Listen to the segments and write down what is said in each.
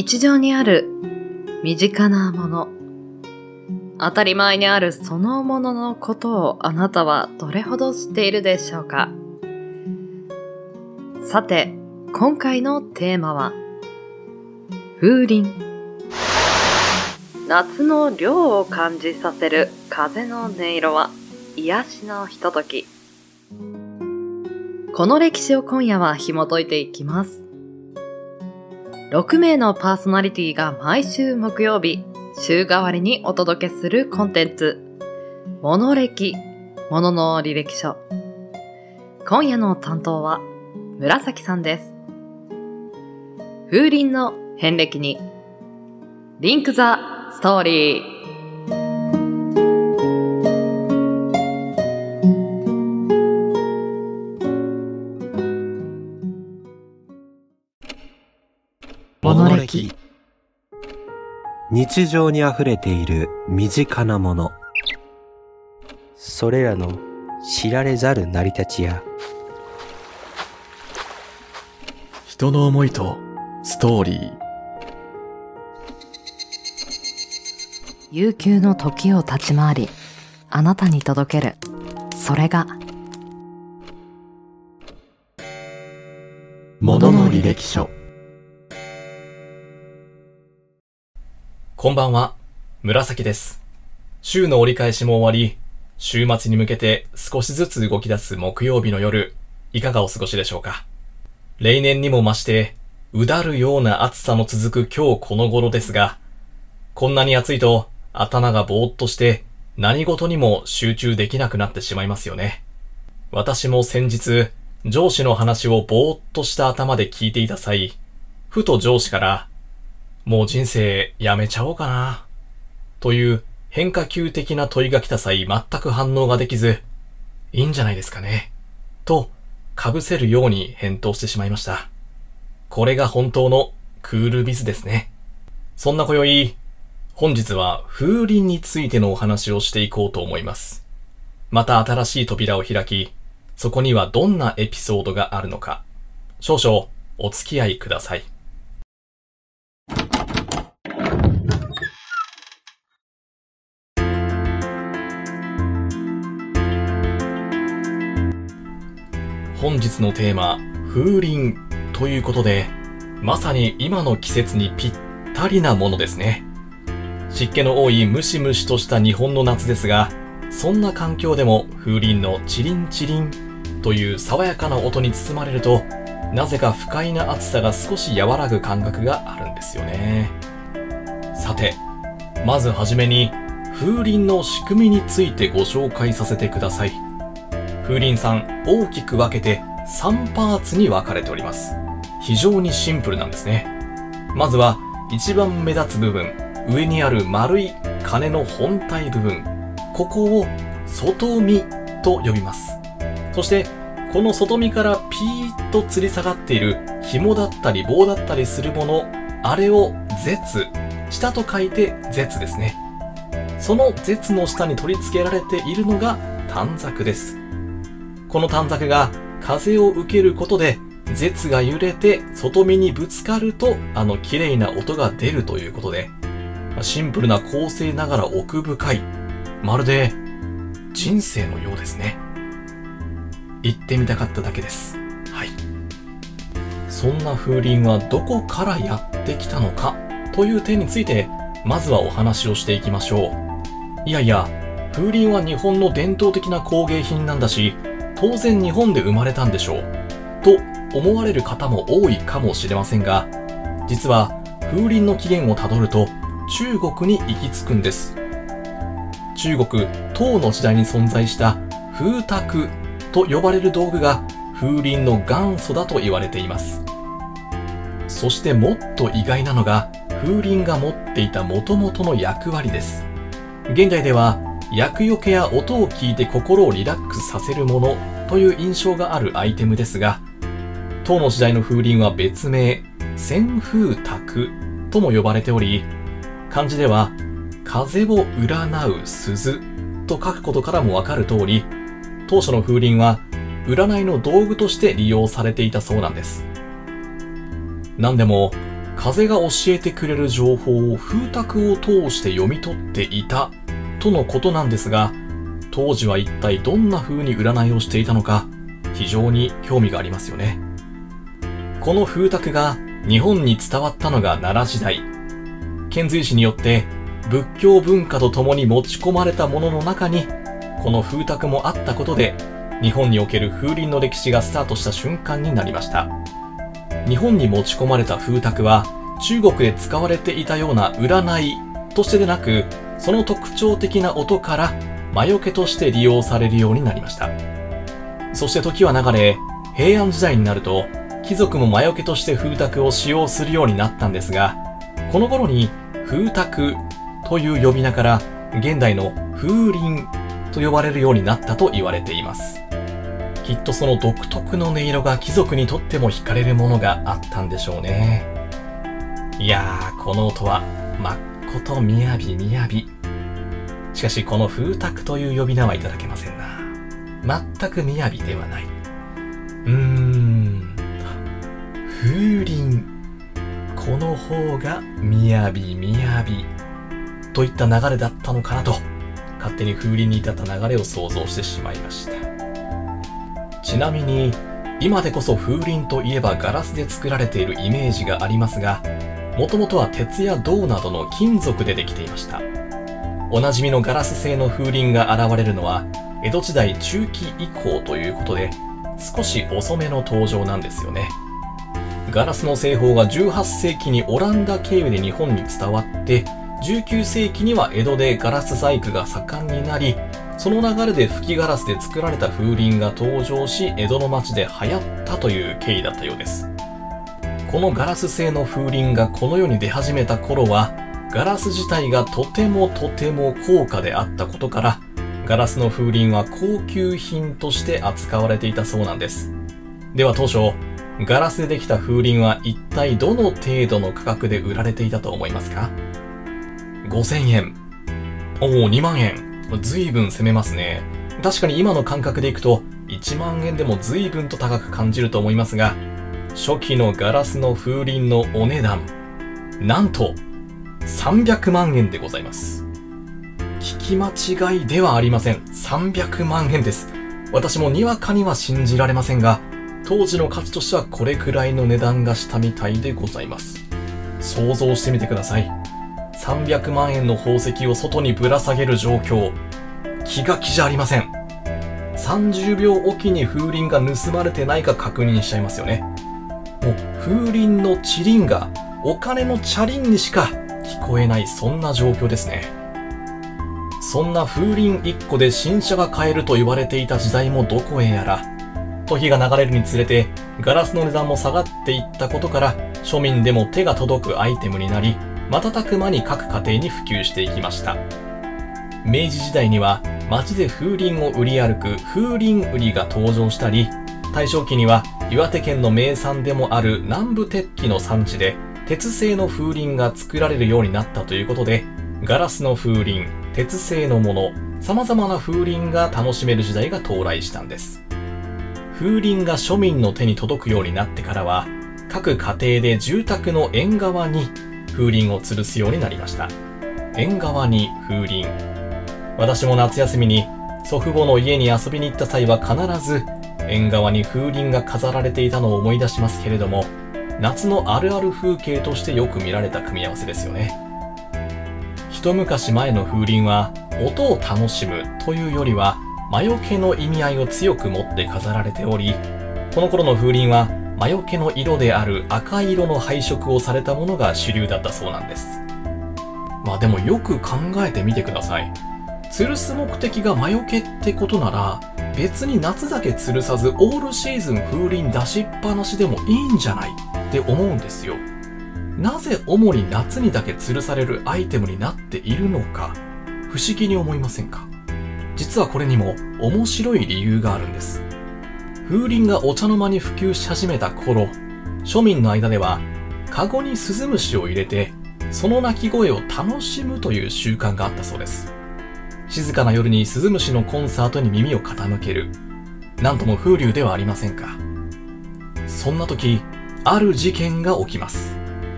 日常にある身近なもの、当たり前にあるそのもののことをあなたはどれほど知っているでしょうかさて、今回のテーマは、風鈴。夏の涼を感じさせる風の音色は癒しのひととき。この歴史を今夜は紐解いていきます。6名のパーソナリティが毎週木曜日、週替わりにお届けするコンテンツ、モノ歴、モノの履歴書。今夜の担当は、紫さんです。風鈴の遍歴に、リンクザストーリー。日常に溢れている身近なもの。それらの知られざる成り立ちや、人の思いとストーリー。悠久の時を立ち回り、あなたに届ける。それが、ものの履歴書。こんばんは、紫です。週の折り返しも終わり、週末に向けて少しずつ動き出す木曜日の夜、いかがお過ごしでしょうか？例年にも増して、うだるような暑さの続く今日この頃ですが、こんなに暑いと頭がぼーっとして何事にも集中できなくなってしまいますよね。私も先日、上司の話をぼーっとした頭で聞いていた際、ふと上司から、もう人生やめちゃおうかな。という変化球的な問いが来た際全く反応ができず、いいんじゃないですかね。と、被せるように返答してしまいました。これが本当のクールビズですね。そんな今宵、本日は風鈴についてのお話をしていこうと思います。また新しい扉を開き、そこにはどんなエピソードがあるのか、少々お付き合いください。本日のテーマ、風鈴ということで、まさに今の季節にぴったりなものですね。湿気の多いムシムシとした日本の夏ですが、そんな環境でも風鈴のチリンチリンという爽やかな音に包まれると、なぜか不快な暑さが少し和らぐ感覚があるんですよね。さて、まずはじめに風鈴の仕組みについてご紹介させてください。風鈴さん大きく分けて3パーツに分かれております。非常にシンプルなんですね。まずは一番目立つ部分、上にある丸い鐘の本体部分、ここを外見と呼びます。そしてこの外見からピーッと吊り下がっている紐だったり棒だったりするもの、あれを絶、下と書いて絶ですね。その絶の下に取り付けられているのが短冊です。この短冊が風を受けることで、絶が揺れて外見にぶつかると、あの綺麗な音が出るということで、シンプルな構成ながら奥深い、まるで人生のようですね。行ってみたかっただけです。はい。そんな風鈴はどこからやってきたのかという点について、まずはお話をしていきましょう。いやいや、風鈴は日本の伝統的な工芸品なんだし、当然日本で生まれたんでしょう。と思われる方も多いかもしれませんが、実は風鈴の起源をたどると中国に行き着くんです。中国、唐の時代に存在した風卓と呼ばれる道具が風鈴の元祖だと言われています。そしてもっと意外なのが風鈴が持っていた元々の役割です。現代では厄除けや音を聞いて心をリラックスさせるものという印象があるアイテムですが、唐の時代の風鈴は別名、旋風卓とも呼ばれており、漢字では、風を占う鈴と書くことからもわかる通り、当初の風鈴は占いの道具として利用されていたそうなんです。何でも、風が教えてくれる情報を風卓を通して読み取っていたとのことなんですが、当時は一体どんな風に占いをしていたのか、非常に興味がありますよね。この風卓が日本に伝わったのが奈良時代。遣隋使によって仏教文化と共に持ち込まれたものの中に、この風卓もあったことで、日本における風鈴の歴史がスタートした瞬間になりました。日本に持ち込まれた風卓は、中国で使われていたような占いとしてでなく、その特徴的な音から魔除けとして利用されるようになりました。そして時は流れ、平安時代になると、貴族も魔除けとして風卓を使用するようになったんですが、この頃に風卓という呼び名から現代の風鈴と呼ばれるようになったと言われています。きっとその独特の音色が貴族にとっても惹かれるものがあったんでしょうね。いやー、この音は、まっことみやびみやび。しかしこの風卓という呼び名はいただけませんな。全くみやびではない。うーん。風鈴。この方がみやびみやび。といった流れだったのかなと、勝手に風鈴に至った流れを想像してしまいました。ちなみに、今でこそ風鈴といえばガラスで作られているイメージがありますが、もともとは鉄や銅などの金属でできていました。おなじみのガラス製の風鈴が現れるのは、江戸時代中期以降ということで、少し遅めの登場なんですよね。ガラスの製法が18世紀にオランダ経由で日本に伝わって、19世紀には江戸でガラス細工が盛んになり、その流れで吹きガラスで作られた風鈴が登場し、江戸の街で流行ったという経緯だったようです。このガラス製の風鈴がこの世に出始めた頃は、ガラス自体がとてもとても高価であったことから、ガラスの風鈴は高級品として扱われていたそうなんです。では当初、ガラスでできた風鈴は一体どの程度の価格で売られていたと思いますか？5000円。おお、2万円。随分攻めますね。確かに今の感覚でいくと、1万円でも随分と高く感じると思いますが、初期のガラスの風鈴のお値段、なんと、300万円でございます。聞き間違いではありません。300万円です。私もにわかには信じられませんが、当時の価値としてはこれくらいの値段がしたみたいでございます。想像してみてください。300万円の宝石を外にぶら下げる状況。気が気じゃありません。30秒おきに風鈴が盗まれてないか確認しちゃいますよね。もう風鈴のチリンがお金のチャリンにしか聞こえないそんな状況ですね。そんな風鈴1個で新車が買えると言われていた時代もどこへやら、時が流れるにつれてガラスの値段も下がっていったことから庶民でも手が届くアイテムになり瞬く間に各家庭に普及していきました。明治時代には街で風鈴を売り歩く風鈴売りが登場したり、大正期には岩手県の名産でもある南部鉄器の産地で鉄製の風鈴が作られるようになったということで、ガラスの風鈴、鉄製のもの、様々な風鈴が楽しめる時代が到来したんです。風鈴が庶民の手に届くようになってからは、各家庭で住宅の縁側に風鈴を吊るすようになりました。縁側に風鈴。私も夏休みに祖父母の家に遊びに行った際は必ず縁側に風鈴が飾られていたのを思い出しますけれども、夏のあるある風景としてよく見られた組み合わせですよね。一昔前の風鈴は音を楽しむというよりは魔除けの意味合いを強く持って飾られており、この頃の風鈴は魔除けの色である赤色の配色をされたものが主流だったそうなんです。まあでもよく考えてみてください。吊るす目的が魔除けってことなら、別に夏だけ吊るさずオールシーズン風鈴出しっぱなしでもいいんじゃないって思うんですよ。なぜ主に夏にだけ吊るされるアイテムになっているのか、不思議に思いませんか？実はこれにも面白い理由があるんです。風鈴がお茶の間に普及し始めた頃、庶民の間では、カゴにスズムシを入れて、その鳴き声を楽しむという習慣があったそうです。静かな夜にスズムシのコンサートに耳を傾ける。なんとも風流ではありませんか。そんな時、ある事件が起きます。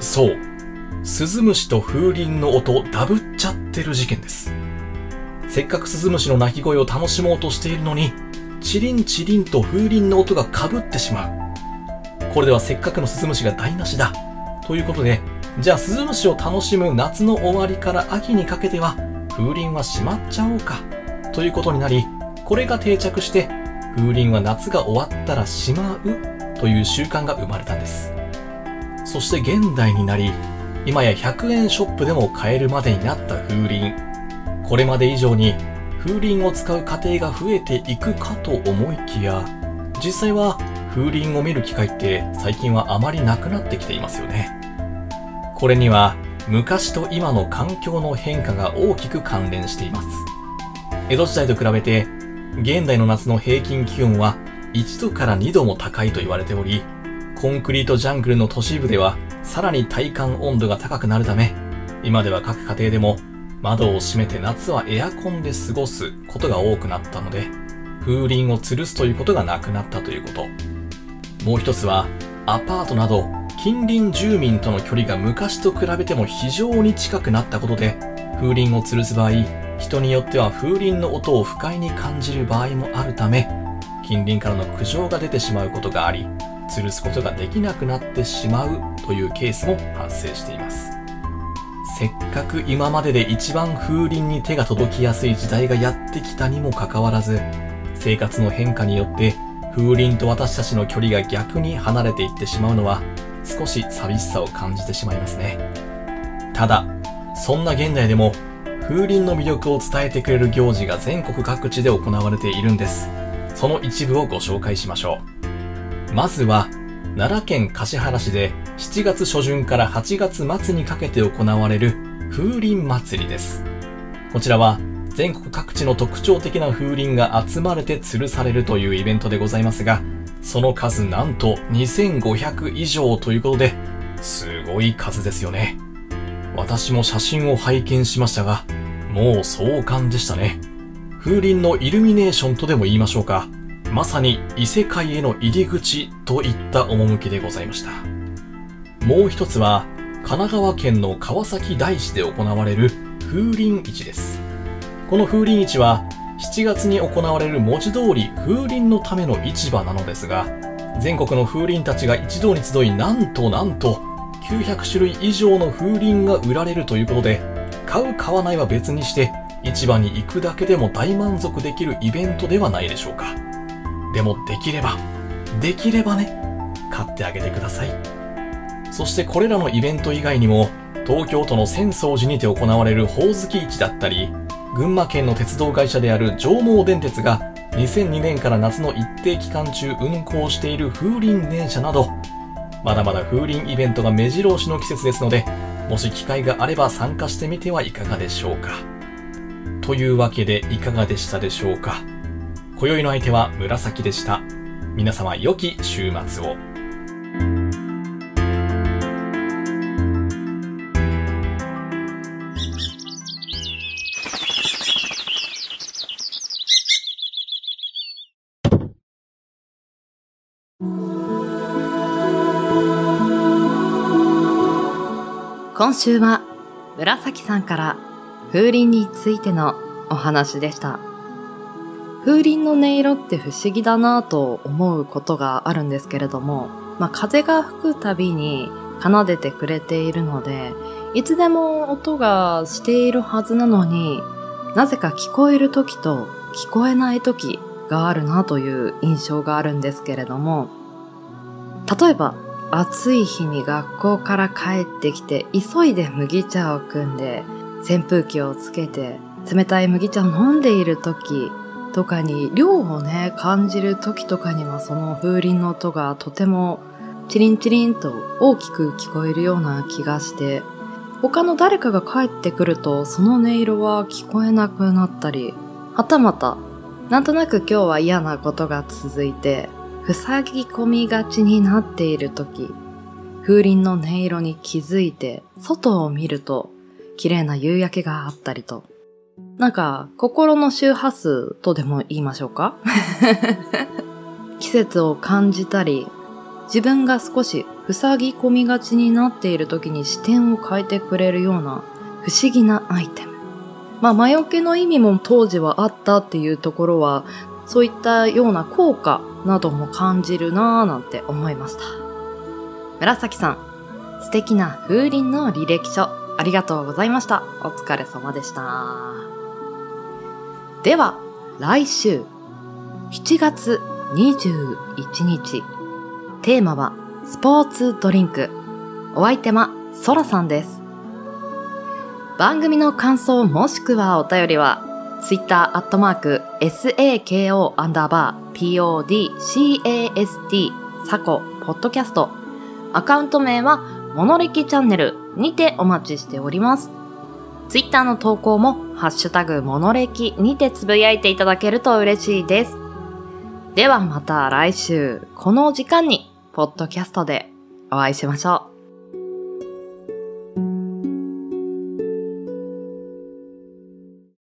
そう。スズムシと風鈴の音ダブっちゃってる事件です。せっかくスズムシの鳴き声を楽しもうとしているのに、チリンチリンと風鈴の音が被ってしまう。これではせっかくのスズムシが台無しだ。ということで、じゃあスズムシを楽しむ夏の終わりから秋にかけては、風鈴はしまっちゃおうか。ということになり、これが定着して、風鈴は夏が終わったらしまうという習慣が生まれたんです。そして現代になり、今や100円ショップでも買えるまでになった風鈴。これまで以上に風鈴を使う家庭が増えていくかと思いきや、実際は風鈴を見る機会って最近はあまりなくなってきていますよね。これには昔と今の環境の変化が大きく関連しています。江戸時代と比べて現代の夏の平均気温は1度から2度も高いと言われており、コンクリートジャングルの都市部ではさらに体感温度が高くなるため、今では各家庭でも窓を閉めて夏はエアコンで過ごすことが多くなったので、風鈴を吊るすということがなくなったということ。もう一つは、アパートなど近隣住民との距離が昔と比べても非常に近くなったことで、風鈴を吊るす場合、人によっては風鈴の音を不快に感じる場合もあるため、近隣からの苦情が出てしまうことがあり、吊るすことができなくなってしまうというケースも発生しています。せっかく今までで一番風鈴に手が届きやすい時代がやってきたにもかかわらず、生活の変化によって風鈴と私たちの距離が逆に離れていってしまうのは少し寂しさを感じてしまいますね。ただ、そんな現代でも風鈴の魅力を伝えてくれる行事が全国各地で行われているんです。その一部をご紹介しましょう。まずは、奈良県橿原市で7月初旬から8月末にかけて行われる風鈴祭りです。こちらは全国各地の特徴的な風鈴が集まれて吊るされるというイベントでございますが、その数なんと2500以上ということで、すごい数ですよね。私も写真を拝見しましたが、もう壮観でしたね。風鈴のイルミネーションとでも言いましょうか。まさに異世界への入り口といった趣でございました。もう一つは、神奈川県の川崎大師で行われる風鈴市です。この風鈴市は、7月に行われる文字通り風鈴のための市場なのですが、全国の風鈴たちが一堂に集い、なんとなんと、900種類以上の風鈴が売られるということで、買う買わないは別にして、市場に行くだけでも大満足できるイベントではないでしょうか。でもできれば、できればね、買ってあげてください。そしてこれらのイベント以外にも、東京都の浅草寺にて行われるほおずき市だったり、群馬県の鉄道会社である上毛電鉄が2002年から夏の一定期間中運行している風鈴電車など、まだまだ風鈴イベントが目白押しの季節ですので、もし機会があれば参加してみてはいかがでしょうか。というわけでいかがでしたでしょうか。今宵の相手は紫でした。皆様良き週末を。今週は紫さんから風鈴についてのお話でした。風鈴の音色って不思議だなぁと思うことがあるんですけれども、まあ、風が吹くたびに奏でてくれているので、いつでも音がしているはずなのに、なぜか聞こえる時と聞こえない時があるなという印象があるんですけれども、例えば暑い日に学校から帰ってきて急いで麦茶を汲んで扇風機をつけて冷たい麦茶を飲んでいる時とかに量をね感じる時とかにはその風鈴の音がとてもチリンチリンと大きく聞こえるような気がして他の誰かが帰ってくるとその音色は聞こえなくなったりはたまたなんとなく今日は嫌なことが続いて塞ぎ込みがちになっている時、風鈴の音色に気づいて、外を見ると、綺麗な夕焼けがあったりと。なんか、心の周波数とでも言いましょうか？季節を感じたり、自分が少し塞ぎ込みがちになっている時に視点を変えてくれるような不思議なアイテム。まあ、魔除けの意味も当時はあったっていうところは、そういったような効果なども感じるなぁなんて思いました。紫さん、素敵な風鈴の履歴書、ありがとうございました。お疲れ様でした。では、来週、7月21日、テーマは、スポーツドリンク。お相手は、ソラさんです。番組の感想もしくはお便りは、ツイッターアットマーク、SAKO アンダーバー PODCAST サコポッドキャスト。アカウント名は、モノレキチャンネルにてお待ちしております。ツイッターの投稿も、ハッシュタグモノレキにてつぶやいていただけると嬉しいです。ではまた来週、この時間に、ポッドキャストでお会いしましょう。